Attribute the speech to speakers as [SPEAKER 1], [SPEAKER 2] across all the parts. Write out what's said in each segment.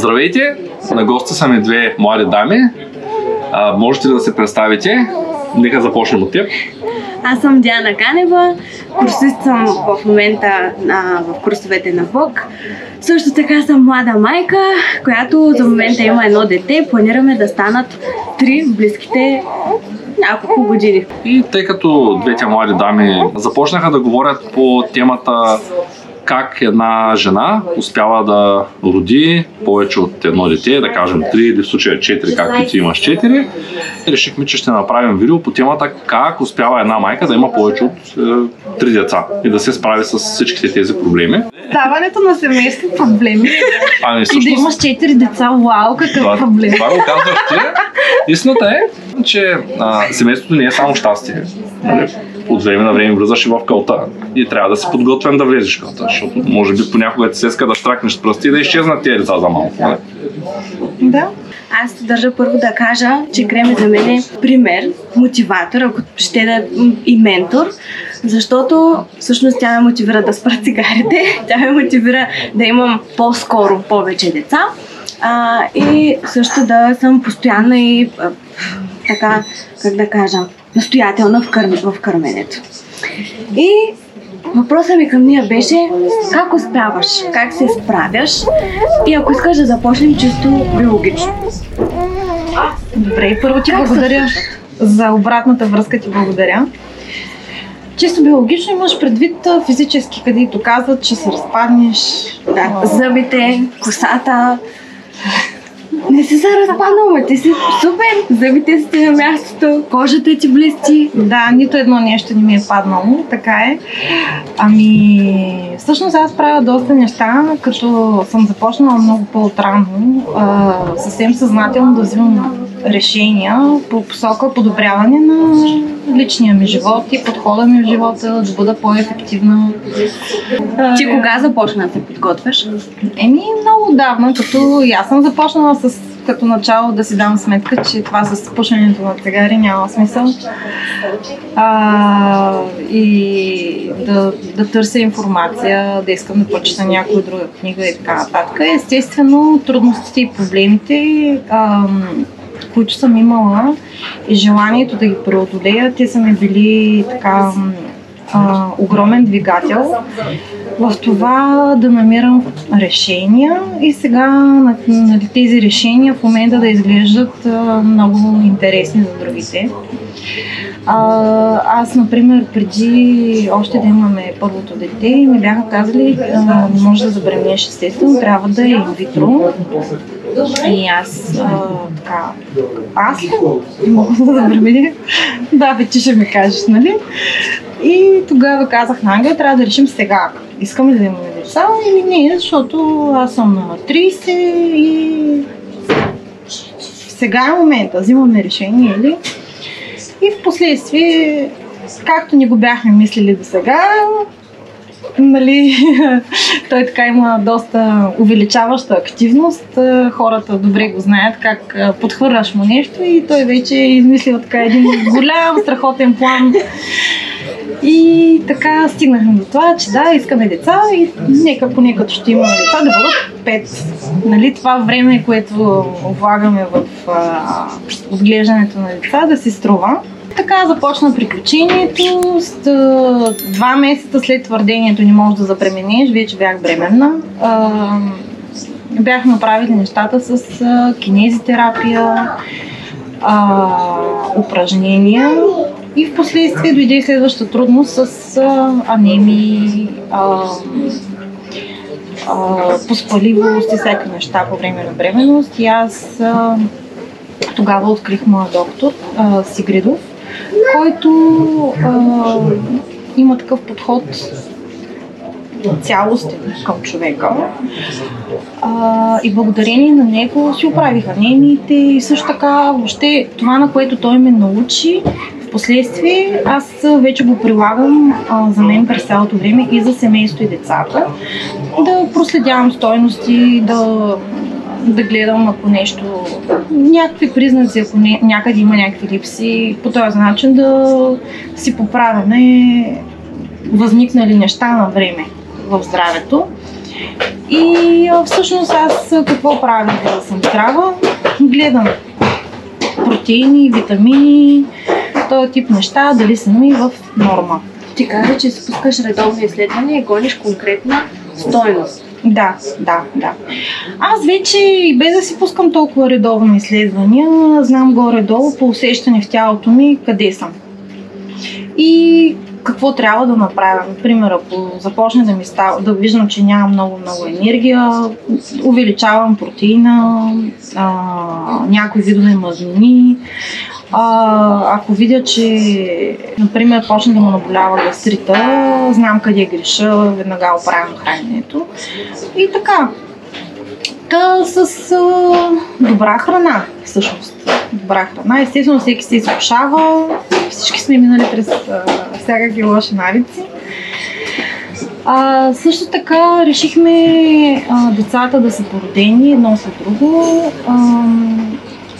[SPEAKER 1] Здравейте! На гости са ми две млади дами. А, можете ли да се представите? Нека започнем от теб.
[SPEAKER 2] Аз съм Диана Канева, курсист съм в момента а, в курсовете на ВОК. Също така съм млада майка, която за момента има едно дете. Планираме да станат три в близките няколко години.
[SPEAKER 1] И тъй като двете млади дами започнаха да говорят по темата как една жена успява да роди повече от едно дете, да кажем три или в случая четири, както ти имаш четири. Решихме, че ще направим видео по темата как успява една майка да има повече от е, три деца и да се справи с всичките тези проблеми.
[SPEAKER 3] Даването на семейство проблеми.
[SPEAKER 1] Ами,
[SPEAKER 3] И да
[SPEAKER 1] всъщност,
[SPEAKER 3] имаш четири деца, вау, какъв
[SPEAKER 1] това,
[SPEAKER 3] проблем.
[SPEAKER 1] това го казваш ти. Истината е, че а, семейството не е само щастие. Нали? От време на време влизаш и в кълта и трябва да си подготвен да влезеш в кълта, защото може би понякога ти се иска да штракнеш с пръсти и да изчезнат тези деца за малко. Нали?
[SPEAKER 3] Да.
[SPEAKER 2] Аз държа първо да кажа, че Крем е за мен е пример, мотиватор, ако ще да и ментор, защото всъщност тя ме мотивира да спра цигарите, тя ме мотивира да имам по-скоро повече деца а, и също да съм постоянна и а, така, как да кажа, настоятелна в, кърм, в кърменето. И въпросът ми към нея беше как успяваш, как се справяш и ако искаш да започнем чисто биологично.
[SPEAKER 3] Добре, първо ти
[SPEAKER 2] Как
[SPEAKER 3] благодаря за обратната връзка ти благодаря. Чисто биологично имаш предвид физически, където казват, че се разпаднеш.
[SPEAKER 2] Да, зъбите, косата. Не си се разпаднал, ма ти си супер. Зъбите си на мястото, кожата ти блести.
[SPEAKER 3] Да, нито едно нещо не ми е паднало, така е. Ами, всъщност аз правя доста неща, като съм започнала много по-отрано, съвсем съзнателно да взимам решения по посока подобряване на личния ми живот и подхода ми в живота, да бъда по-ефективна.
[SPEAKER 2] Ти кога започна да се подготвяш?
[SPEAKER 3] Еми, много давно, като и аз съм започнала с като начало да си дам сметка, че това с пушенето на цигари няма смисъл. А, и да, да търся информация, да искам да прочета някоя друга книга и така нататък. Естествено, трудностите и проблемите, ам, които съм имала и желанието да ги преодолея, те са ми били така а, огромен двигател в това да намирам решения и сега нали, тези решения в момента да изглеждат а, много интересни за другите. А, аз, например, преди още да имаме първото дете, ми бяха казали, а, може да забременеш естествено, трябва да е инвитро. И аз а, така, аз ли мога да бе, ти ще ми кажеш, нали? И тогава казах на Ангел, трябва да решим сега. Искам ли да имаме деца или не, защото аз съм на 30 и сега е момента, взимаме решение или. И в последствие, както ни го бяхме мислили до сега, нали, той така има доста увеличаваща активност. Хората добре го знаят как а, подхвърляш му нещо и той вече е измислил така един голям, страхотен план. И така стигнахме до това, че да, искаме деца и нека поне като ще имаме деца да бъдат пет. Нали, това време, което влагаме в а, отглеждането на деца, да се струва. Така започна приключението. Два месеца след твърдението не можеш да забременеш, вече бях бременна. Бях направили нещата с кинезитерапия, упражнения и в последствие дойде следваща трудност с анемии, поспаливост и всяка неща по време на бременност. И аз тогава открих моя доктор Сигридов, който а, има такъв подход цялостен към човека. А, и благодарение на него си оправих анемиите и също така въобще това, на което той ме научи, в последствие аз вече го прилагам а, за мен през цялото време и за семейство и децата. Да проследявам стойности, да да гледам ако нещо, някакви признаци, ако не, някъде има някакви липси, по този начин да си поправяме възникнали неща на време в здравето. И всъщност аз какво правя, да съм здрава? Гледам протеини, витамини, този тип неща, дали са ми в норма.
[SPEAKER 2] Ти каза, че спускаш редовни изследвания и гониш конкретна стойност.
[SPEAKER 3] Да, да, да. Аз вече, без да си пускам толкова редовни изследвания, знам горе-долу по усещане в тялото ми къде съм. И какво трябва да направя. Например, ако започне да ми става, да виждам, че нямам много-много енергия, увеличавам протеина, а, някои видове мазнини. А, ако видя, че, например, почне да му наболява гастрита, знам къде греша, веднага оправям храненето. И така. Та с а, добра храна, всъщност. Добра храна. Естествено, всеки се изкушава. Всички сме минали през а, всякакви лоши навици. А, също така решихме а, децата да са породени едно след друго. А,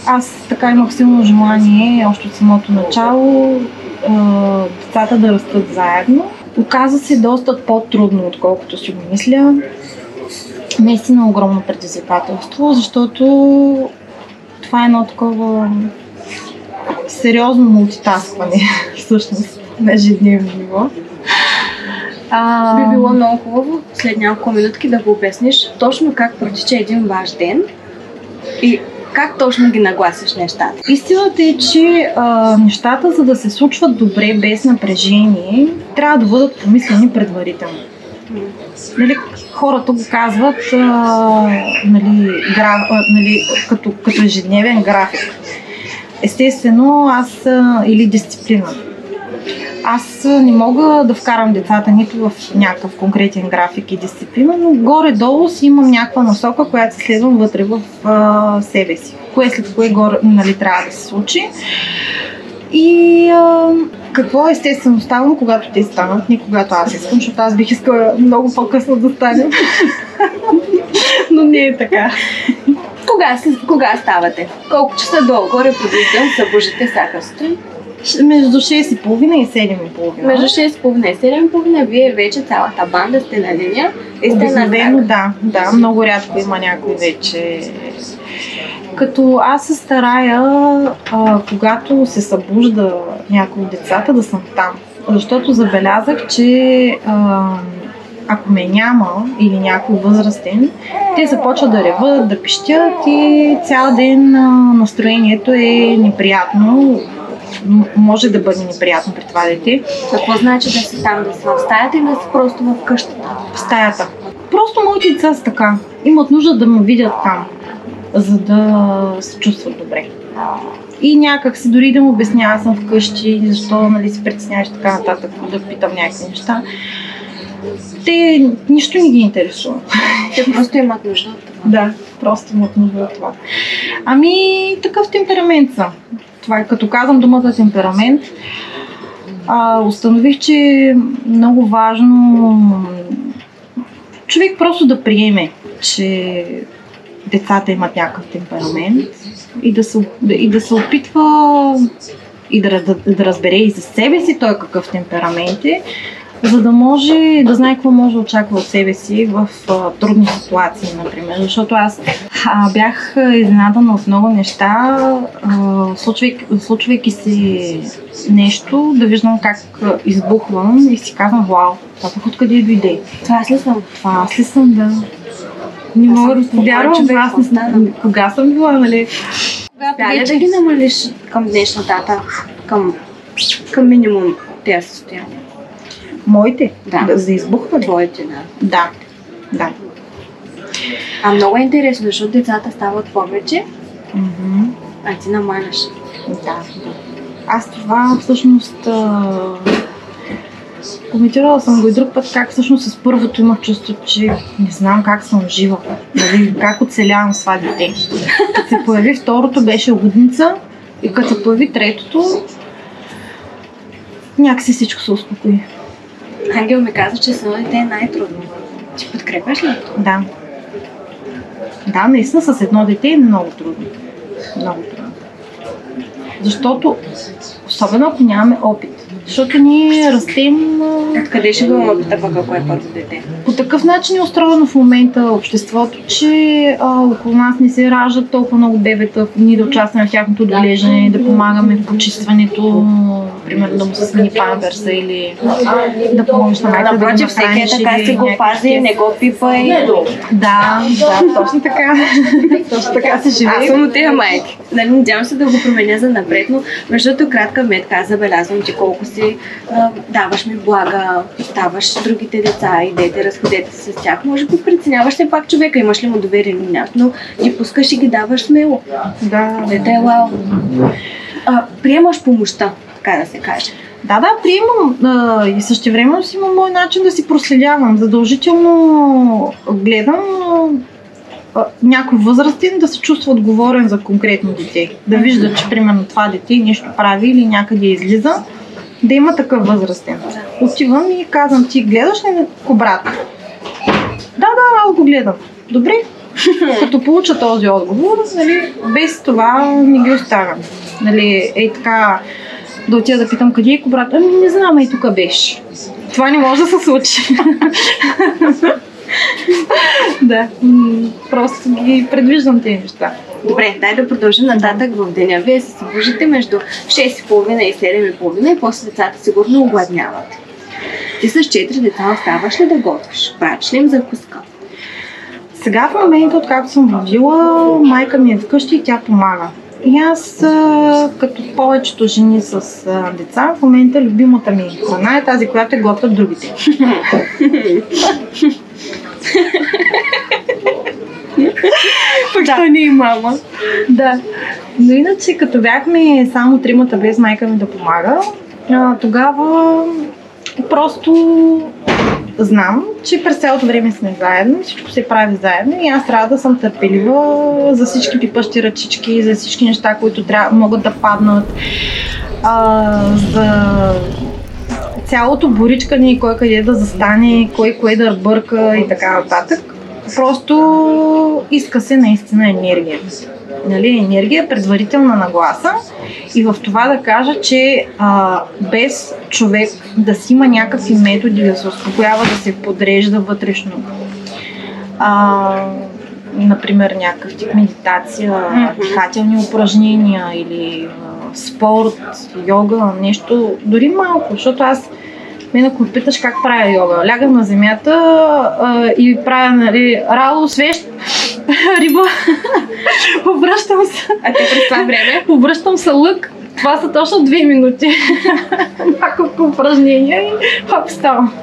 [SPEAKER 3] аз така имах силно желание, още от самото начало, а, децата да растат заедно. Оказа се доста по-трудно, отколкото си го мисля. Наистина огромно предизвикателство, защото това е едно такова сериозно мултитаскване, всъщност, на ежедневно ниво. А,
[SPEAKER 2] Би било много хубаво след няколко минутки да го обясниш точно как протича един ваш ден и как точно ги нагласиш нещата.
[SPEAKER 3] Истината е, че а, нещата, за да се случват добре, без напрежение, трябва да бъдат помислени предварително. Нали, хората го казват а, нали, гра, а, нали, като, като ежедневен график. Естествено, аз а, или дисциплина. Аз не мога да вкарам децата нито в някакъв конкретен график и дисциплина, но горе-долу си имам някаква насока, която следвам вътре в а, себе си. Кое след кое горе, нали, трябва да се случи. И а, какво естествено ставам, когато те станат, не когато аз искам, защото аз бих искала много по-късно да станем. Но не е така.
[SPEAKER 2] Кога, кога ставате? Колко часа долу? Горе подвиждам, събуждате всяка сутрин.
[SPEAKER 3] Между 6 и половина и 7 и половина.
[SPEAKER 2] Между 6.30 и 7.30 вие вече цялата банда сте на линия и сте
[SPEAKER 3] Обикновено да, да, много рядко има някой вече. Като аз се старая, а, когато се събужда някой от децата, да съм там. Защото забелязах, че а, ако ме няма или някой възрастен, те започват да реват, да пищят и цял ден настроението е неприятно. Може да бъде неприятно при това дете.
[SPEAKER 2] Какво значи да си там, да си в стаята или да си просто в къщата?
[SPEAKER 3] в стаята. Просто моите деца са така. Имат нужда да ме видят там, за да се чувстват добре. И някак си дори да му обясня, съм вкъщи, защо нали, се притесняваш така нататък, да питам някакви неща. Те нищо не ги интересува.
[SPEAKER 2] Те просто имат нужда от това.
[SPEAKER 3] Да, просто имат нужда от това. Ами, такъв темперамент съм. Това е като казвам думата темперамент. А, установих, че е много важно човек просто да приеме, че децата имат някакъв темперамент и да се, и да се опитва и да, да, да разбере и за себе си той какъв темперамент е, за да може да знае какво може да очаква от себе си в а, трудни ситуации, например. Защото аз а, бях изненадана от много неща, а, случвайки, случвайки се нещо, да виждам как избухвам и си казвам, вау, това пък откъде дойде?
[SPEAKER 2] Това аз ли съм?
[SPEAKER 3] Това аз ли съм, да. Не мога да повярвам, аз не съм. Кога съм била, нали?
[SPEAKER 2] Ли да ги намалиш към днешна дата, към, към минимум тези състояния?
[SPEAKER 3] Моите?
[SPEAKER 2] Да.
[SPEAKER 3] За избухване?
[SPEAKER 2] Твоите, да.
[SPEAKER 3] Да. Да.
[SPEAKER 2] А много е интересно, защото децата стават повече,
[SPEAKER 3] Мгм.
[SPEAKER 2] а ти намаляш.
[SPEAKER 3] Да. Аз това всъщност коментирала съм го и друг път, как всъщност с първото имах чувство, че не знам как съм жива, нали, как оцелявам с това дете. Като се появи второто, беше лудница и като се появи третото, някакси всичко се успокои.
[SPEAKER 2] Ангел ми каза, че едно дете е най-трудно. Ти подкрепяш ли?
[SPEAKER 3] Да. Да, наистина с едно дете е много трудно. Много трудно. Защото, особено ако нямаме опит, защото ние растем
[SPEAKER 2] Откъде ще го опита пък, ако е първо дете?
[SPEAKER 3] по такъв начин е устроено в момента обществото, че а, около нас не се раждат толкова много бебета, ние да участваме в тяхното отглеждане, да помагаме в почистването, примерно да му се смени памперса или да помогнеш на майка да
[SPEAKER 2] Напротив, всеки е така си го пази, не го пипа и...
[SPEAKER 3] Да, да, точно така. точно така се
[SPEAKER 2] Аз
[SPEAKER 3] живее.
[SPEAKER 2] съм от тия майки. Нали, надявам се да го променя за напред, но между кратка метка забелязвам, че колко си а, даваш ми блага, оставаш другите деца, идете, разходете се с тях. Може би преценяваш все пак човека, имаш ли му доверие или не, но ги пускаш и ги даваш смело.
[SPEAKER 3] Да,
[SPEAKER 2] Дете е вау. А, приемаш помощта, така да се каже.
[SPEAKER 3] Да, да, приемам а, и същевременно си имам мой начин да си проследявам. Задължително гледам а, някой възрастен да се чувства отговорен за конкретно дете. Да вижда, че примерно това дете нещо прави или някъде излиза. Да има такъв възрастен. Отивам и казвам, ти гледаш ли кобрат? Да, да, аз го гледам. Добре. Като получа този отговор, нали, без това не ги оставям. Нали, ей така, да отида да питам къде е кобрат. Ами не знам, и тук беше. Това не може да се случи. да, просто ги предвиждам тези неща.
[SPEAKER 2] Добре, дай да продължим нататък в деня. Вие се събуждате между 6.30 и 7.30 и после децата сигурно огладняват. Ти с 4 деца оставаш ли да готвиш? Правиш ли им закуска?
[SPEAKER 3] Сега в момента, откакто съм вила, майка ми е вкъщи и тя помага. И аз, като повечето жени с деца, в момента любимата ми храна е тази, която е готвят другите.
[SPEAKER 2] Пък да. не е мама.
[SPEAKER 3] Да. Но иначе, като бяхме само тримата без майка ми да помага, тогава просто знам, че през цялото време сме заедно, всичко се прави заедно и аз трябва да съм търпелива за всички пипащи ръчички, за всички неща, които трябва, могат да паднат, а, за цялото боричкане, кой къде да застане, кой кое да бърка и така нататък. Просто иска се наистина енергия. Нали, енергия, предварителна нагласа и в това да кажа, че а, без човек да си има някакви методи да се успокоява, да се подрежда вътрешно. А, например, някакъв тип медитация, дихателни упражнения или а, спорт, йога, нещо, дори малко, защото аз мен ако питаш как правя йога, лягам на земята а, и правя, нали, рало, свещ, риба, обръщам се,
[SPEAKER 2] А те през това време?
[SPEAKER 3] обръщам се лък, това са точно две минути. Няколко упражнения и хоп, ставам.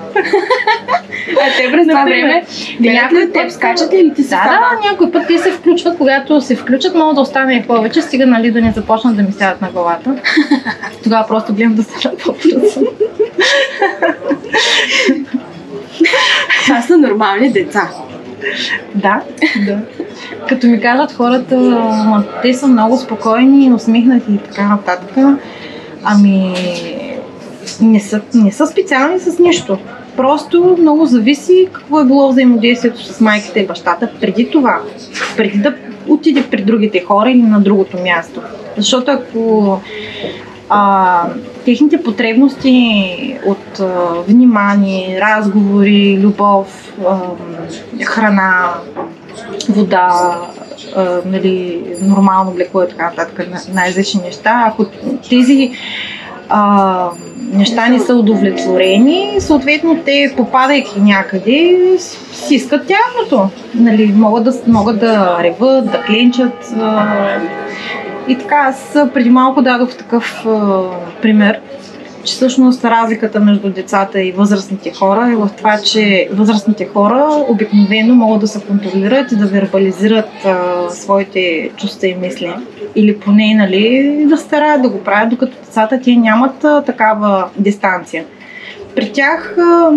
[SPEAKER 2] А те през това време
[SPEAKER 3] някой
[SPEAKER 2] ли теб, скачат ли ти си
[SPEAKER 3] Да, да, някой път те се включват, когато се включат, могат да остане и повече, стига нали да не започнат да ми сядат на главата. Тогава просто гледам да се по-бързо.
[SPEAKER 2] Това са нормални деца.
[SPEAKER 3] Да, да. Като ми кажат хората, те са много спокойни, усмихнати и така нататък, ами не са, не са специални с нищо. Просто много зависи какво е било взаимодействието с майките и бащата преди това. Преди да отиде при другите хора или на другото място. Защото ако а, техните потребности от а, внимание, разговори, любов, храна, вода, нали, нормално облекло и така нататък, на- най-различни неща, ако тези а, неща не са удовлетворени, съответно те, попадайки някъде, си искат тяхното. Нали, могат, да, могат да реват, да кленчат. А, и така, аз преди малко дадох такъв а, пример, че всъщност разликата между децата и възрастните хора е в това, че възрастните хора обикновено могат да се контролират и да вербализират а, своите чувства и мисли. Или поне нали, да стараят да го правят, докато децата те нямат а, такава дистанция. При тях а,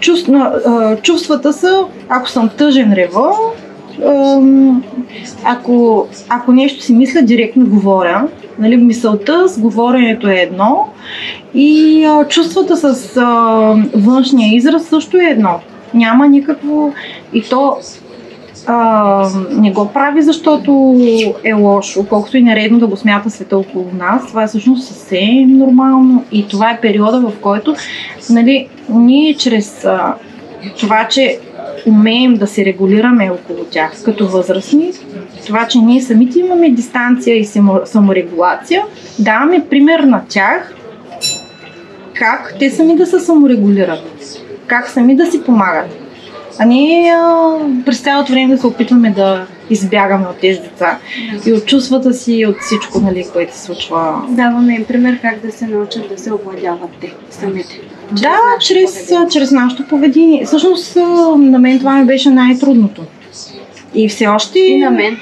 [SPEAKER 3] чувств, а, чувствата са, ако съм тъжен, рева, ако, ако нещо си мисля, директно говоря. Нали, мисълта с говоренето е едно и а, чувствата с а, външния израз също е едно. Няма никакво... И то а, не го прави, защото е лошо, колкото и нередно да го смята света около нас. Това е всъщност съвсем нормално и това е периода, в който нали, ние чрез а, това, че умеем да се регулираме около тях като възрастни, това, че ние самите имаме дистанция и саморегулация, даваме пример на тях как те сами да се саморегулират, как сами да си помагат. А ние а, през цялото време се опитваме да избягаме от тези деца и от чувствата си и от всичко, нали, което се случва.
[SPEAKER 2] Даваме им пример как да се научат да се овладяват те самите.
[SPEAKER 3] Да, чрез, чрез нашето поведение. Всъщност на мен това ми беше най-трудното. И все още...
[SPEAKER 2] И на мен.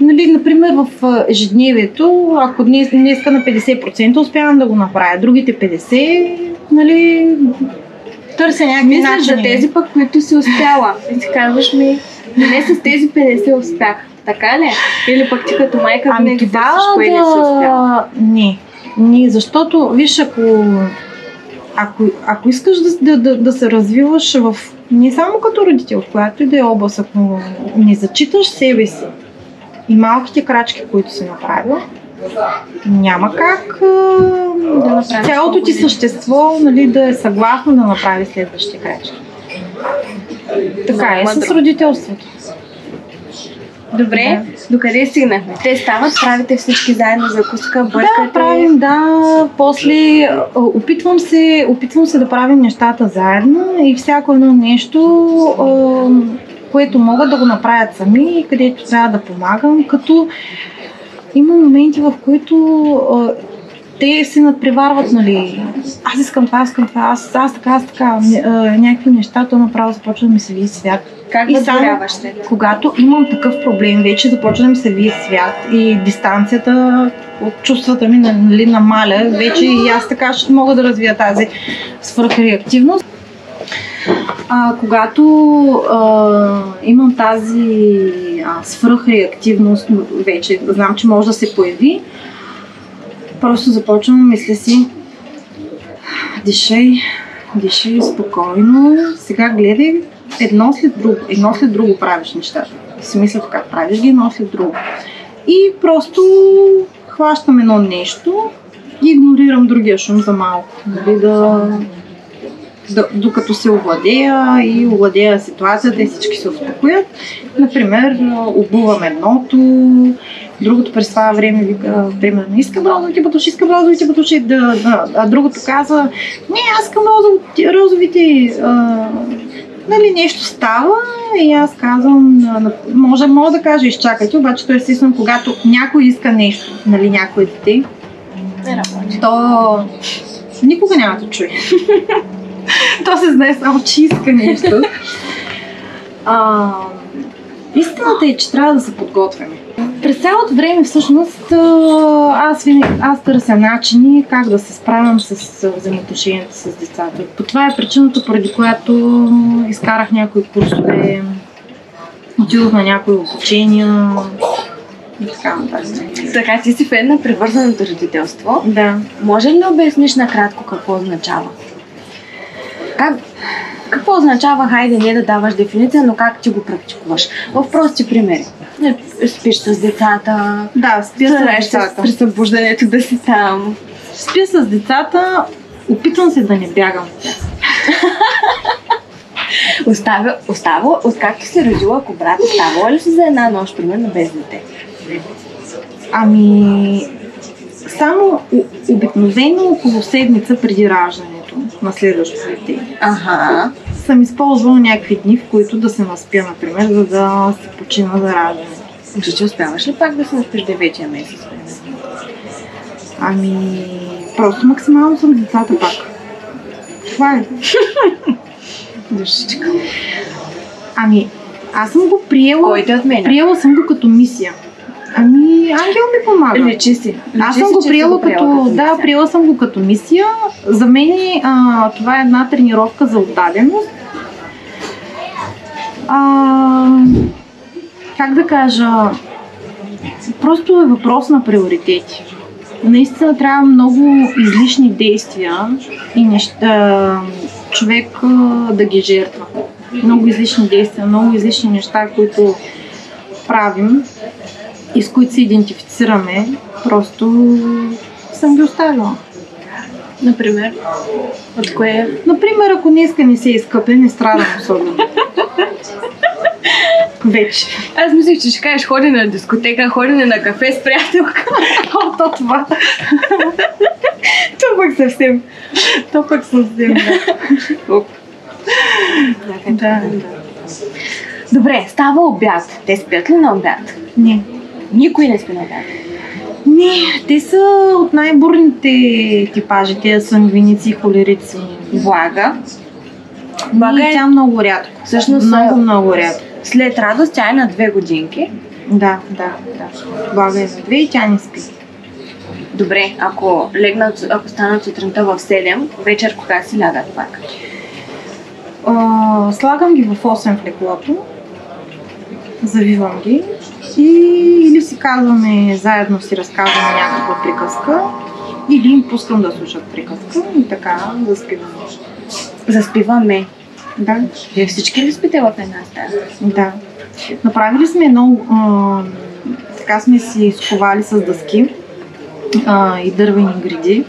[SPEAKER 3] Нали, например, в ежедневието, ако днес, днеска на 50% успявам да го направя, другите 50%, нали, търся някакви
[SPEAKER 2] Мисля
[SPEAKER 3] начини.
[SPEAKER 2] за тези пък, които си успяла. И си казваш ми, не с тези 50 успях. Така ли? Или пък ти като майка
[SPEAKER 3] Ами това
[SPEAKER 2] търсиш кое не си успяла.
[SPEAKER 3] да... Не. Не, защото, виж, ако, ако, ако искаш да, да, да, да се развиваш в не само като родител, в която и да е област, ако не зачиташ себе си и малките крачки, които си направил, няма как а,
[SPEAKER 2] Да
[SPEAKER 3] цялото ти същество нали, да е съгласно да направи следващите крачки. Така е с родителството.
[SPEAKER 2] Добре, докъде стигнахме? Те стават, правите всички заедно закуска, бъркате.
[SPEAKER 3] Да, правим, да. После опитвам се, опитвам се да правим нещата заедно и всяко едно нещо, което могат да го направят сами и където трябва да помагам, като има моменти, в които а, те се надпреварват, нали, аз искам това, аз искам това, аз, аз така, аз така, някакви неща, то направо започва да ми се вие свят.
[SPEAKER 2] Как
[SPEAKER 3] И само- Когато имам такъв проблем, вече започва да ми се вие свят и дистанцията от чувствата ми нали, намаля, вече и аз така ще мога да развия тази свръхреактивност. А, когато а, имам тази а, свръхреактивност, вече знам, че може да се появи, просто започвам, мисля си, дишай, дишай спокойно, сега гледай едно след друго, едно след друго правиш нещата. Си мисля така, правиш ги едно след друго. И просто хващам едно нещо и игнорирам другия шум за малко. Нали, да, докато се овладея и овладея ситуацията и всички се успокоят. Например, обувам едното, другото през това време вика, примерно, искам розовите батуши, искам розовите батуши, да, да, а другото казва, не, аз искам розовите, розовите а, нали, нещо става и аз казвам, може, мога да кажа, изчакайте, обаче то естествено, когато някой иска нещо, нали, някой дете,
[SPEAKER 2] Не
[SPEAKER 3] то никога няма да чуе. то се знае само, че иска нещо. А, истината е, че трябва да се подготвяме. През цялото време всъщност аз, винаги, аз търся начини как да се справям с взаимоотношенията с децата. По това е причината, поради която изкарах някои курсове, отидох на някои обучения и така нататък.
[SPEAKER 2] Така, ти си фен на привързаното родителство.
[SPEAKER 3] Да.
[SPEAKER 2] Може ли да обясниш накратко какво означава? Как, какво означава, хайде не да даваш дефиниция, но как ти го практикуваш? В прости примери. Спиш с децата,
[SPEAKER 3] Да, спя с
[SPEAKER 2] се
[SPEAKER 3] децата.
[SPEAKER 2] при събуждането да си там.
[SPEAKER 3] Спя с децата, опитвам се да не бягам.
[SPEAKER 2] Оставя, остава, откакто си родила, ако брат, оставала ли си за една нощ, примерно, без дете?
[SPEAKER 3] Ами, само обикновено около седмица преди раждането на следващото дете.
[SPEAKER 2] Ага.
[SPEAKER 3] Съм използвала някакви дни, в които да се наспя, например, за да се почина за раждането.
[SPEAKER 2] Че ти успяваш ли пак да се наспиш деветия месец?
[SPEAKER 3] Ами, просто максимално съм децата пак. Това е.
[SPEAKER 2] Душичка.
[SPEAKER 3] Ами, аз съм го приела.
[SPEAKER 2] Кой те отменя?
[SPEAKER 3] Приела съм го като мисия. Ами, ангел ми помага.
[SPEAKER 2] Лечи си.
[SPEAKER 3] Аз
[SPEAKER 2] Лечи
[SPEAKER 3] съм
[SPEAKER 2] си,
[SPEAKER 3] го приела като, да,
[SPEAKER 2] мисия.
[SPEAKER 3] приела съм го като мисия. За мен а, това е една тренировка за отдаденост. А, как да кажа, просто е въпрос на приоритети. Наистина трябва много излишни действия и неща, човек да ги жертва. много излишни действия, много излишни неща, които правим и с които се идентифицираме, просто съм ги оставила.
[SPEAKER 2] Например, от кое?
[SPEAKER 3] Например, ако днеска не се изкъпе, не страдам особено. Вече.
[SPEAKER 2] Аз мислех, че ще кажеш ходене на дискотека, ходене на кафе с приятелка.
[SPEAKER 3] О, то това.
[SPEAKER 2] То пък съвсем.
[SPEAKER 3] То пък съвсем, да.
[SPEAKER 2] Да. Добре, става обяд. Те спят ли на обяд?
[SPEAKER 3] Не.
[SPEAKER 2] Никой не спи на обяд.
[SPEAKER 3] Не, те са от най-бурните типажи, те сангвиници, холерици.
[SPEAKER 2] Влага.
[SPEAKER 3] Влага и
[SPEAKER 2] е-
[SPEAKER 3] тя много рядко.
[SPEAKER 2] Всъщност,
[SPEAKER 3] много, много рядко.
[SPEAKER 2] След радост тя е на две годинки.
[SPEAKER 3] Да, да, да. Влага е за две и тя не спи.
[SPEAKER 2] Добре, ако легнат, ако станат сутринта в 7, вечер кога си лягат пак?
[SPEAKER 3] А, слагам ги в 8 в леглото, завивам ги и или си казваме, заедно си разказваме някаква приказка, или им пускам да слушат приказка и така заспиваме.
[SPEAKER 2] Заспиваме.
[SPEAKER 3] Да,
[SPEAKER 2] Вие всички ли спите в една стая?
[SPEAKER 3] да. Направили сме едно, а, така сме си сковали с дъски а, и дървени гради.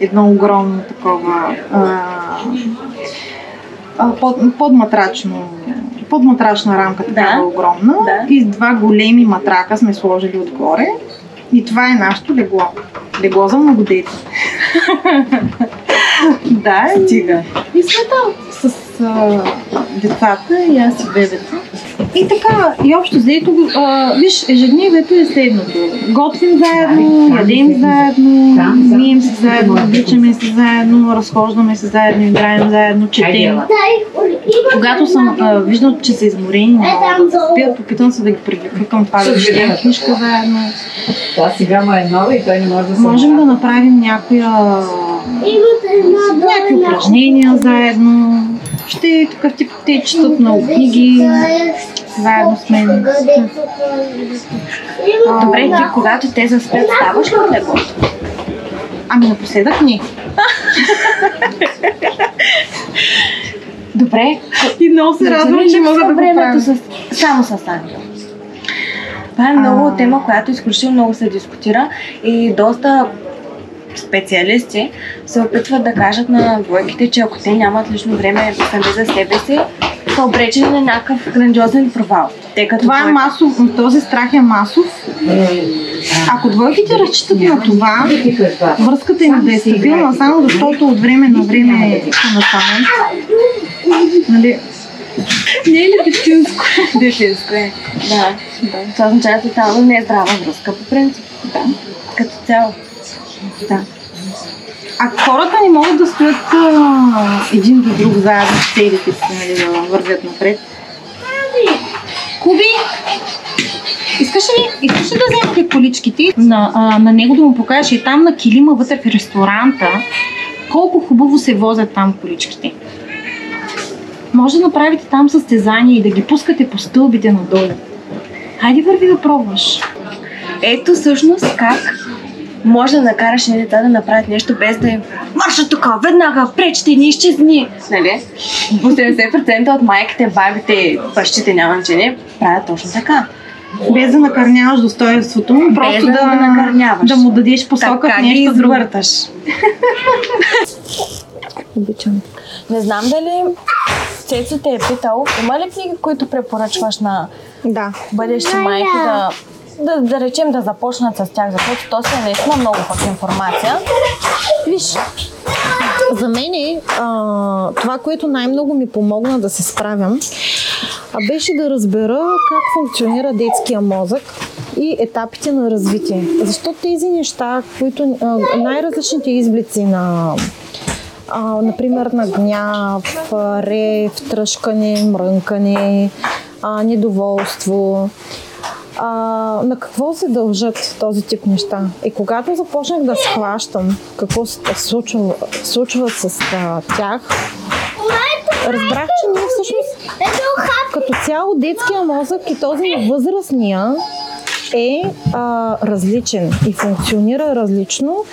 [SPEAKER 3] Едно огромно такова а, а, под, подматрачно подматрачна рамка, такава
[SPEAKER 2] Да.
[SPEAKER 3] огромна.
[SPEAKER 2] Да.
[SPEAKER 3] И с два големи матрака сме сложили отгоре. И това е нашето легло. Легло за многодетни. да, и,
[SPEAKER 2] Стига.
[SPEAKER 3] и сме там с а, децата и аз и бебето. И така, и общо взето, а, виж, ежедневието е следното. Готвим заедно, ядем заедно, мием се заедно, обличаме се заедно, разхождаме се заедно, играем заедно, четем. Когато съм а, виждал, че са изморени, не могат да спят, опитвам се да ги привлека към това да четем книжка заедно.
[SPEAKER 4] Това сега му е нова и той не може да се
[SPEAKER 3] Можем да направим някоя, някакви упражнения заедно. Ще е такъв тип, те четат много книги, заедно с мен.
[SPEAKER 2] Добре, ти когато те заспят, ставаш ли от леглото?
[SPEAKER 3] Ами напоследък не.
[SPEAKER 2] Добре.
[SPEAKER 3] И много се радвам, че мога да
[SPEAKER 2] времето с, само с Ангел. Това е много
[SPEAKER 3] А.
[SPEAKER 2] тема, която изключително много се дискутира и доста специалисти се опитват да кажат на двойките, че ако те нямат лично време сами за себе си, са обречени на някакъв грандиозен провал. Те като
[SPEAKER 3] Това е
[SPEAKER 2] двойка-
[SPEAKER 3] масов, този страх е масов. Ако двойките разчитат на това, връзката им да е стабилна, само защото от време на време са насаме. Нали?
[SPEAKER 2] Не е ли детинско? Детинско е. Да, да. Това означава тотално не е здрава връзка, по принцип. Да. Като цяло.
[SPEAKER 3] Да. А хората не могат да стоят а, един до друг заедно с целите си, нали, да вървят напред. Куби, искаш ли, искаш ли да вземете количките на, а, на него да му покажеш и там на килима вътре в ресторанта колко хубаво се возят там количките. Може да направите там състезание и да ги пускате по стълбите надолу. Хайде върви да пробваш.
[SPEAKER 2] Ето всъщност как може да накараш едни деца да направят нещо без да им марша тук, веднага, пречте ни, изчезни. Нали? 80% от майките, бабите, бащите, нямам че не, правят точно така.
[SPEAKER 3] Без да накърняваш достоинството му, просто
[SPEAKER 2] да
[SPEAKER 3] да,
[SPEAKER 2] накърняваш.
[SPEAKER 3] да му дадеш посока
[SPEAKER 2] Така
[SPEAKER 3] в нещо друго.
[SPEAKER 2] извърташ.
[SPEAKER 3] Обичам.
[SPEAKER 2] Не знам дали Цецо те е питал, има ли книги, които препоръчваш на
[SPEAKER 3] Да.
[SPEAKER 2] бъдещи майки да, да, да речем да започнат с тях, защото то си е наистина много пък информация.
[SPEAKER 5] Виж, за мен е, а, това, което най-много ми помогна да се справям, а, беше да разбера как функционира детския мозък и етапите на развитие. Защо тези неща, които а, най-различните изблици на а, например на гняв, рев, тръшкане, мрънкане, а, недоволство, а, на какво се дължат този тип неща? И когато започнах да схващам какво се случва, случва с а, тях, разбрах, че ние всъщност като цяло детския мозък и този на възрастния е а, различен и функционира различно.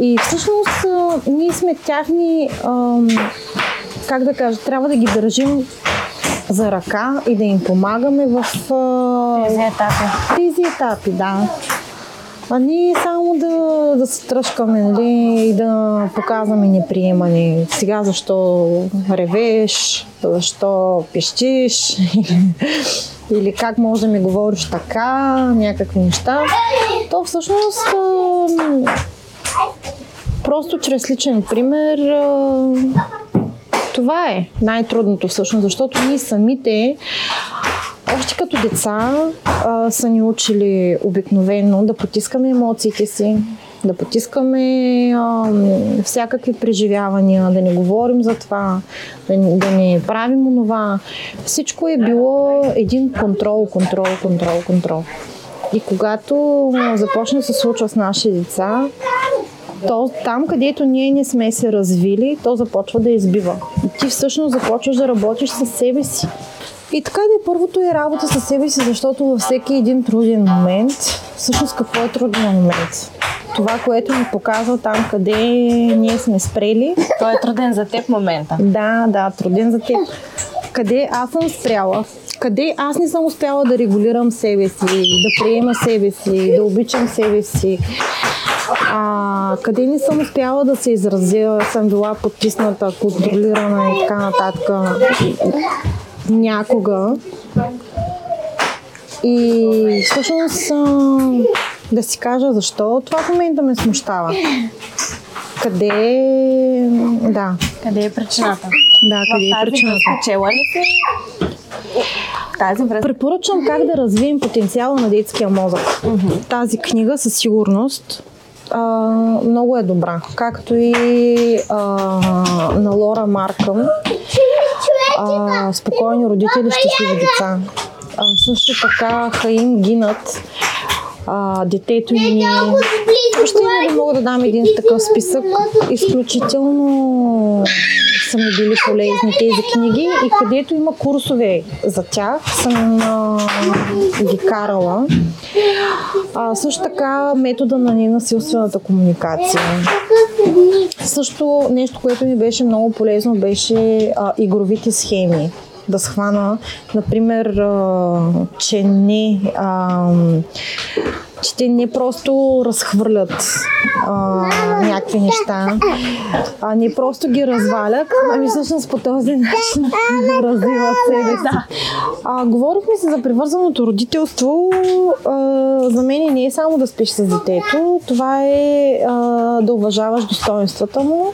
[SPEAKER 5] И всъщност а, ние сме тяхни, ам, как да кажа, трябва да ги държим
[SPEAKER 3] за ръка и да им помагаме в
[SPEAKER 2] Тези етапи.
[SPEAKER 3] тези етапи, да. А ние само да, да се тръжкаме нали, и да показваме неприемане. Сега защо ревеш, защо пищиш или как може да ми говориш така, някакви неща. То всъщност просто чрез личен пример това е най-трудното всъщност, защото ние самите още като деца а, са ни учили обикновено да потискаме емоциите си, да потискаме а, всякакви преживявания, да не говорим за това, да не, да не правим онова. Всичко е било един контрол, контрол, контрол, контрол. И когато започне да се случва с нашите деца, то там, където ние не сме се развили, то започва да избива. Ти всъщност започваш да работиш със себе си. И така да е първото е работа със себе си, защото във всеки един труден момент, всъщност какво е труден момент? Това, което ни показва там, къде ние сме спрели.
[SPEAKER 2] Той е труден за теб момента.
[SPEAKER 3] Да, да, труден за теб. Къде аз съм спряла? Къде аз не съм успяла да регулирам себе си, да приема себе си, да обичам себе си? А, къде не съм успяла да се изразя, съм била потисната, контролирана и така нататък някога. И всъщност да си кажа защо това в момента ме смущава. Къде е... Да,
[SPEAKER 2] Къде е причината?
[SPEAKER 3] да, къде е причината?
[SPEAKER 2] връзка чела ли си? Тази връзка.
[SPEAKER 3] Препоръчвам как да развием потенциала на детския мозък. Тази книга със сигурност а, много е добра. Както и а, на Лора Маркъм. А, спокойни родители, щастливи деца. А, също така Хаим Гинат. А, детето ни. Още не мога да дам един такъв списък. Изключително са ми били полезни тези книги и където има курсове за тях, съм а, ги карала. А, също така метода на ненасилствената комуникация. Също нещо, което ми беше много полезно, беше а, игровите схеми. Да схвана, например, че не а, те не просто разхвърлят а, някакви неща, а не просто ги развалят, ами всъщност по този начин развиват себе си. А, говорихме си за привързаното родителство. А, за мен не е само да спиш с детето, това е а, да уважаваш достоинствата му,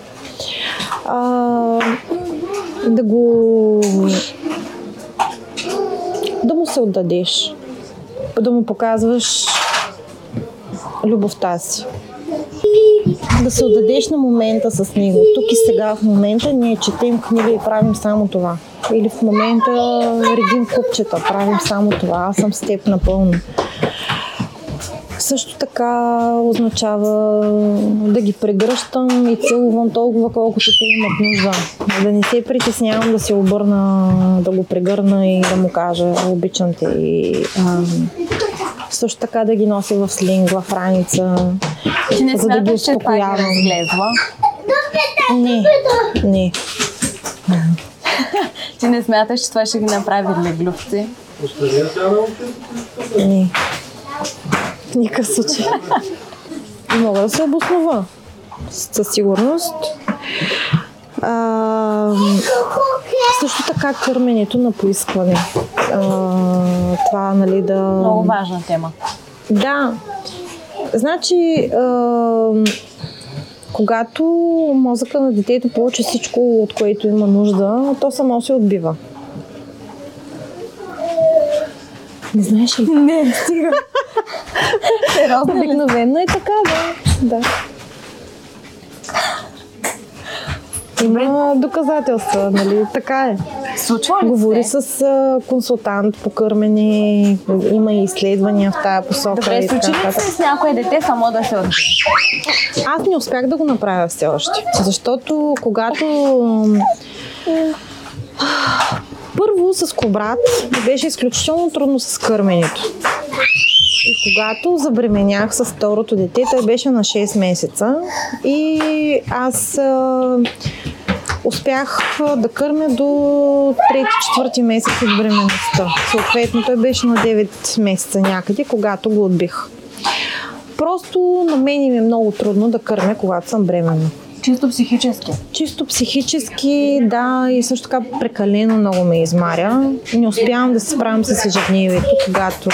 [SPEAKER 3] а, да го да му се отдадеш, да му показваш любовта си. Да се отдадеш на момента с него. Тук и сега в момента ние четем книга и правим само това. Или в момента редим купчета, правим само това. Аз съм с теб напълно. Също така означава да ги прегръщам и целувам толкова, колкото те имат нужда. Да не се притеснявам да се обърна, да го прегърна и да му кажа обичам те. И, а, също така да ги нося в слинг, в раница,
[SPEAKER 2] Ти не
[SPEAKER 3] за да ги
[SPEAKER 2] смяташ, че разглезва.
[SPEAKER 3] Не, не.
[SPEAKER 2] Ти не смяташ, че това ще ги направи леглювци.
[SPEAKER 3] Не. В никакъв случай. Мога да се обоснова. Със сигурност. А, също така кърменето на поискване. А, това, нали, да...
[SPEAKER 2] Много важна тема.
[SPEAKER 3] Да. Значи, а, когато мозъка на детето получи всичко, от което има нужда, то само се отбива. Не знаеш ли?
[SPEAKER 2] Не, стига. Сериозно?
[SPEAKER 3] Обикновено е така, да. да. Има доказателства, нали? Така е.
[SPEAKER 2] Случва ли
[SPEAKER 3] Говори
[SPEAKER 2] се?
[SPEAKER 3] с а, консултант по кърмене, има и изследвания в тази посока.
[SPEAKER 2] Добре, случи ли се с някое дете само да се отбие?
[SPEAKER 3] Аз не успях да го направя все още, защото когато първо с кобрат беше изключително трудно с кърменето. И когато забременях с второто дете, той беше на 6 месеца и аз а, успях да кърмя до трети-четвърти месец от бременността. Съответно, той беше на 9 месеца някъде, когато го отбих. Просто на мен ми е много трудно да кърмя, когато съм бременна.
[SPEAKER 2] Чисто психически.
[SPEAKER 3] Чисто психически, да, и също така прекалено много ме измаря. Не успявам да се справям с ежедневието, когато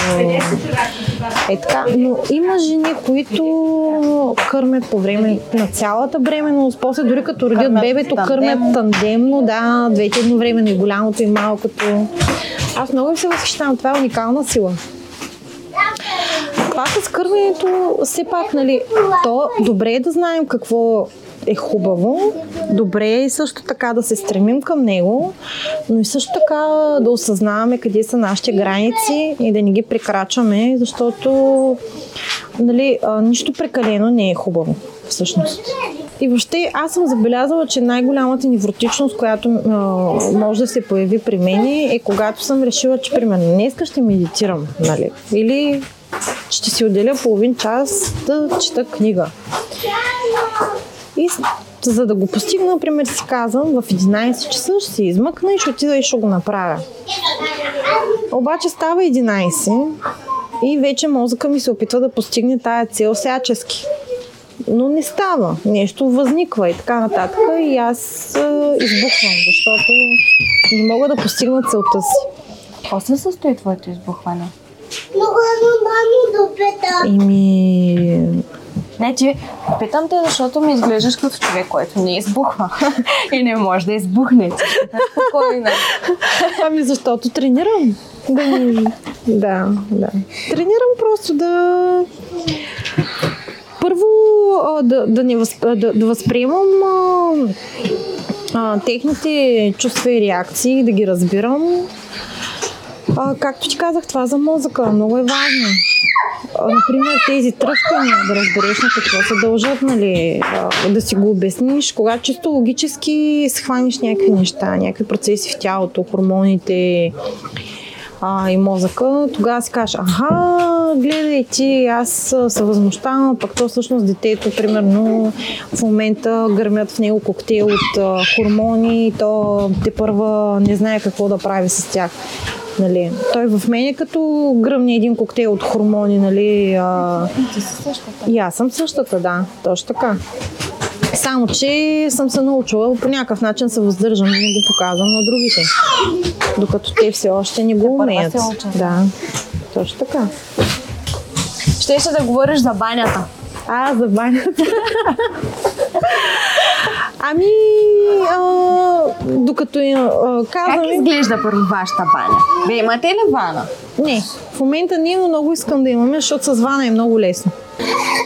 [SPEAKER 3] е така. Но има жени, които кърмят по време на цялата бременност, после дори като родят
[SPEAKER 2] Кърмят
[SPEAKER 3] бебето,
[SPEAKER 2] тандем.
[SPEAKER 3] кърмят тандемно, да, двете едновременно и голямото и малкото. Аз много се възхищавам, това е уникална сила. Това с кърменето, все пак, нали, то добре е да знаем какво е хубаво, добре е и също така да се стремим към него, но и също така да осъзнаваме къде са нашите граници и да не ги прекрачваме, защото нали, нищо прекалено не е хубаво всъщност. И въобще аз съм забелязала, че най-голямата невротичност, която а, може да се появи при мен е когато съм решила, че примерно днеска ще медитирам, нали? Или ще си отделя половин час да чета книга. И за да го постигна, например, си казвам, в 11 часа ще се измъкна и ще отида и ще го направя. Обаче става 11 и вече мозъка ми се опитва да постигне тая цел всячески. Но не става. Нещо възниква и така нататък. И аз а, избухвам, защото не мога да постигна целта си.
[SPEAKER 2] Какво се състои твоето избухване?
[SPEAKER 3] Ими...
[SPEAKER 2] Не, ти питам те, защото ми изглеждаш като човек, който не избухва и не може да избухне. Спокойно.
[SPEAKER 3] Ами защото тренирам. Да, да, да. Тренирам просто да... Първо да, да, не възп... да, да възприемам а, а, техните чувства и реакции, да ги разбирам. А, както ти казах, това за мозъка много е важно. Например, тези тръскания, да разбереш на какво се дължат, нали, да си го обясниш, когато чисто логически схваниш някакви неща, някакви процеси в тялото, хормоните а, и мозъка, тогава си кажеш, аха, гледай ти, аз се възмущавам, пък то всъщност детето, примерно, в момента гърмят в него коктейл от а, хормони и то те първа не знае какво да прави с тях. Нали. Той в мен е като гръмне един коктейл от хормони, нали. А...
[SPEAKER 2] Ти си същата.
[SPEAKER 3] И аз съм същата, да, точно така. Само, че съм се научила по някакъв начин се въздържам да не го показвам на другите. Докато те все още не го умеят. Да, точно така.
[SPEAKER 2] Ще ще да говориш за банята.
[SPEAKER 3] А, за банята. Ами, а, докато я а,
[SPEAKER 2] Как
[SPEAKER 3] казвам...
[SPEAKER 2] изглежда първо вашата баня? Вие имате ли вана?
[SPEAKER 3] Не, в момента но много искам да имаме, защото с вана е много лесно.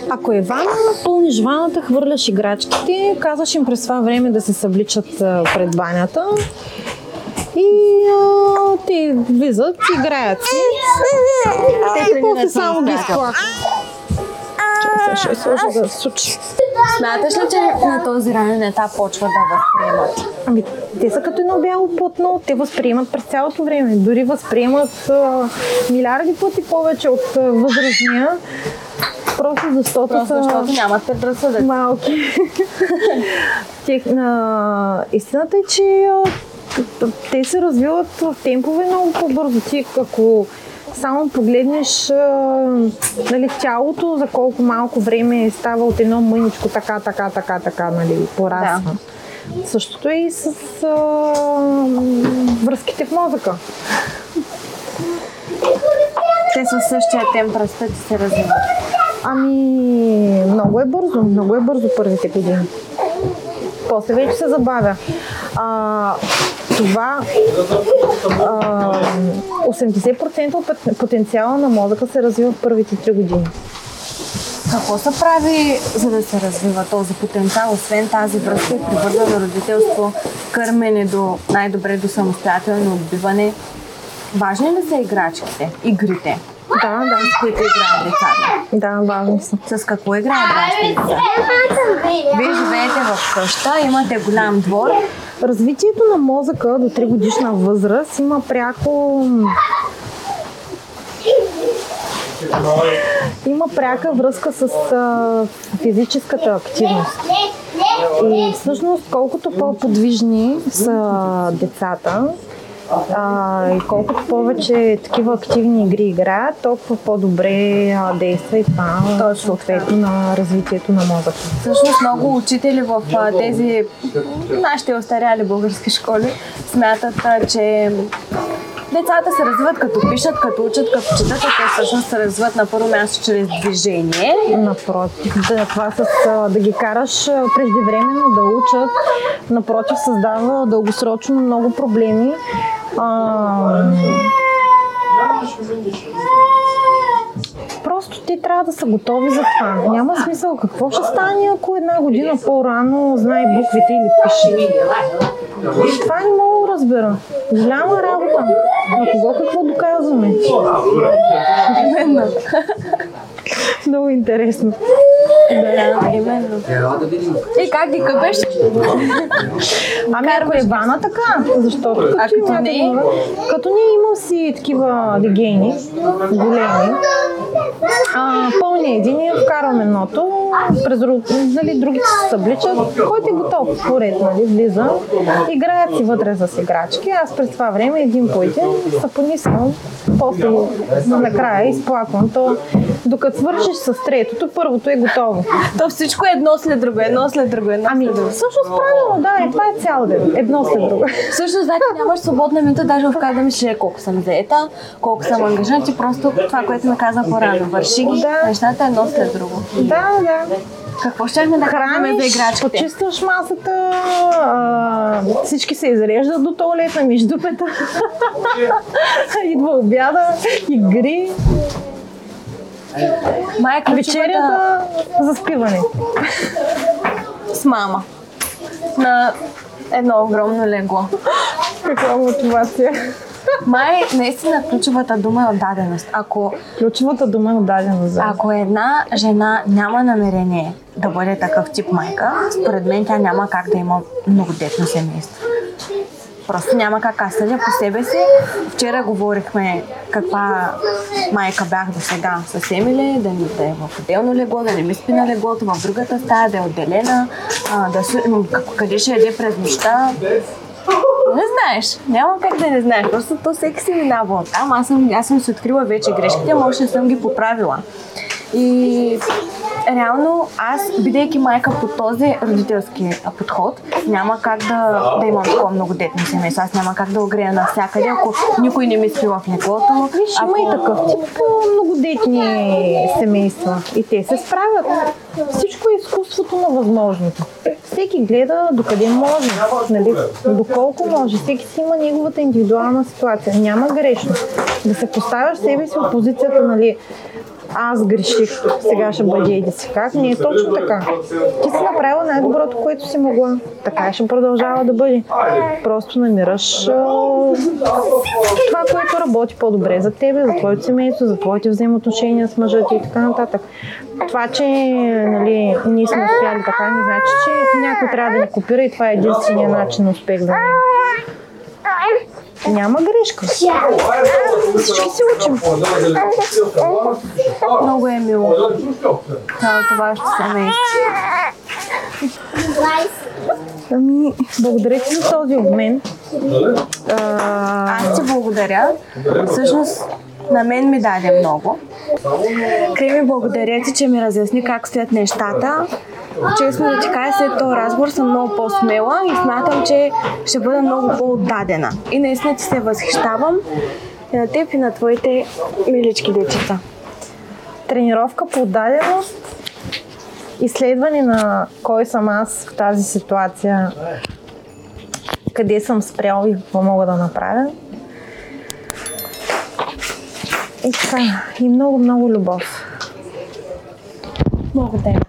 [SPEAKER 3] Ако е вана, пълниш ваната, хвърляш играчките, казваш им през това време да се събличат пред банята и а, те влизат, играят си. Те после само ги изплакват. Ще сложа да случи.
[SPEAKER 2] Смяташ ли, че на този ранен етап почва да възприемат?
[SPEAKER 3] Ами, те са като едно бяло платно, те възприемат през цялото време. Дори възприемат а, милиарди пъти повече от а, възрастния. Просто защото
[SPEAKER 2] Просто
[SPEAKER 3] са
[SPEAKER 2] защото нямат предразсъдък.
[SPEAKER 3] малки. Тех, а, истината е, че а, те се развиват в темпове много по-бързо. Ти ако само погледнеш а, нали, тялото, за колко малко време става от едно мъничко така, така, така, така, нали, порасва. Същото е и с а, връзките в мозъка.
[SPEAKER 2] Те със същия темп растат и се развиват.
[SPEAKER 3] Ами, много е бързо, много е бързо първите години. После вече се забавя. А, това а, 80% от пот- потенциала на мозъка се развива в първите 3 години.
[SPEAKER 2] Какво се прави, за да се развива този потенциал, освен тази връзка и прибързано родителство, кърмене до най-добре до самостоятелно отбиване? Важни ли са играчките, игрите,
[SPEAKER 3] Да, да,
[SPEAKER 2] с които играят децата?
[SPEAKER 3] да, важно са.
[SPEAKER 2] С какво играят вашите деца? Вие живеете в къща, имате голям двор.
[SPEAKER 3] Развитието на мозъка до 3 годишна възраст има пряко има пряка връзка с а, физическата активност. И всъщност, колкото по-подвижни са децата, а, и колкото повече такива активни игри играят, толкова по-добре а, действа и това
[SPEAKER 2] Точно
[SPEAKER 3] съответно на развитието на мозъка.
[SPEAKER 2] Всъщност много учители в а, тези нашите остаряли български школи смятат, а, че децата се развиват като пишат, като учат, като четат, а те всъщност се развиват на първо място чрез движение.
[SPEAKER 3] Напротив, да, това с да ги караш преждевременно да учат, напротив, създава дългосрочно много проблеми. А, Просто те трябва да са готови за това. Няма смисъл какво ще стане, ако една година по-рано знае буквите или пише. Това не мога да разбера. Голяма работа. На кого какво доказваме? Много интересно.
[SPEAKER 2] Да, именно. И как ги къпеш?
[SPEAKER 3] Ами ако е вана така, защото като,
[SPEAKER 2] А като не?
[SPEAKER 3] като не имам си такива легени, големи, а, пълни един и вкарвам едното, през нали, другите се събличат, който е готов, поред, нали, влиза, играят си вътре с играчки, аз през това време един по един се понискам, после накрая изплаквам, то докато свършиш с третото, първото е готово.
[SPEAKER 2] То всичко е едно след друго, едно след друго, едно
[SPEAKER 3] Ами,
[SPEAKER 2] след друго.
[SPEAKER 3] всъщност правилно, да, и това е цял ден, едно след друго.
[SPEAKER 2] Всъщност, значи нямаш свободна минута даже в да мислиш колко съм заета, колко съм ангажирана, ти просто това, което ме каза по-рано. Върши ги
[SPEAKER 3] Да.
[SPEAKER 2] нещата едно след друго.
[SPEAKER 3] Да, да.
[SPEAKER 2] Какво щяхме да казваме за играчките?
[SPEAKER 3] почистваш масата, а, всички се изреждат до туалета, междупета. Идва обяда, игри,
[SPEAKER 2] Май е ключовата
[SPEAKER 3] вечерята за спиване.
[SPEAKER 2] с мама. На едно огромно легло.
[SPEAKER 3] Каква мотивация.
[SPEAKER 2] Май наистина ключовата дума е отдаденост. Ако,
[SPEAKER 3] Ключовата дума е отдадена за.
[SPEAKER 2] ако една жена няма намерение да бъде такъв тип майка, според мен тя няма как да има многодетно семейство. Просто няма как. Аз съдя по себе си. Вчера говорихме каква майка бях до сега с Емиле, да, да е в отделно легло, да не ми спи на леглото, в другата стая, да е отделена, а, да, су- къде ще яде през нощта. Не знаеш. Няма как да не знаеш. Просто то всеки си минава от там. Аз съм, аз съм си открила вече грешките, може не съм ги поправила. И реално аз, бидейки майка по този родителски подход, няма как да, да имам такова многодетно семейство. Аз няма как да огрея навсякъде, ако никой не ми спи в леглото.
[SPEAKER 3] Виж, има и такъв тип многодетни семейства. И те се справят. Всичко е изкуството на възможното. Всеки гледа докъде може, нали, доколко може. Всеки си има неговата индивидуална ситуация. Няма грешно. Да се поставяш себе си в позицията, нали, аз греших, сега ще бъде еди си как. Не е точно така. Ти си направила най-доброто, което си могла. Така ще продължава да бъде. Просто намираш това, което работи по-добре за тебе, за твоето семейство, за твоите взаимоотношения с мъжа ти и така нататък. Това, че нали, ние сме успяли така, не значи, че някой трябва да ни копира и това е единствения начин на успех за него. Няма грешка. Всички се учим.
[SPEAKER 2] Много е мило. Цялото вашето семейство.
[SPEAKER 3] Ами, благодаря ти за този обмен. А,
[SPEAKER 2] Аз ти благодаря. Всъщност, на мен ми даде много. Креми, благодаря ти, че ми разясни как стоят нещата. Честно да ти кажа, след този разговор съм много по-смела и смятам, че ще бъда много по-отдадена. И наистина ти се възхищавам и на теб и на твоите милички дечица.
[SPEAKER 3] тренировка по отдаденост, изследване на кой съм аз в тази ситуация, къде съм спрял и какво мога да направя. И така, и много, много любов.
[SPEAKER 2] Благодаря.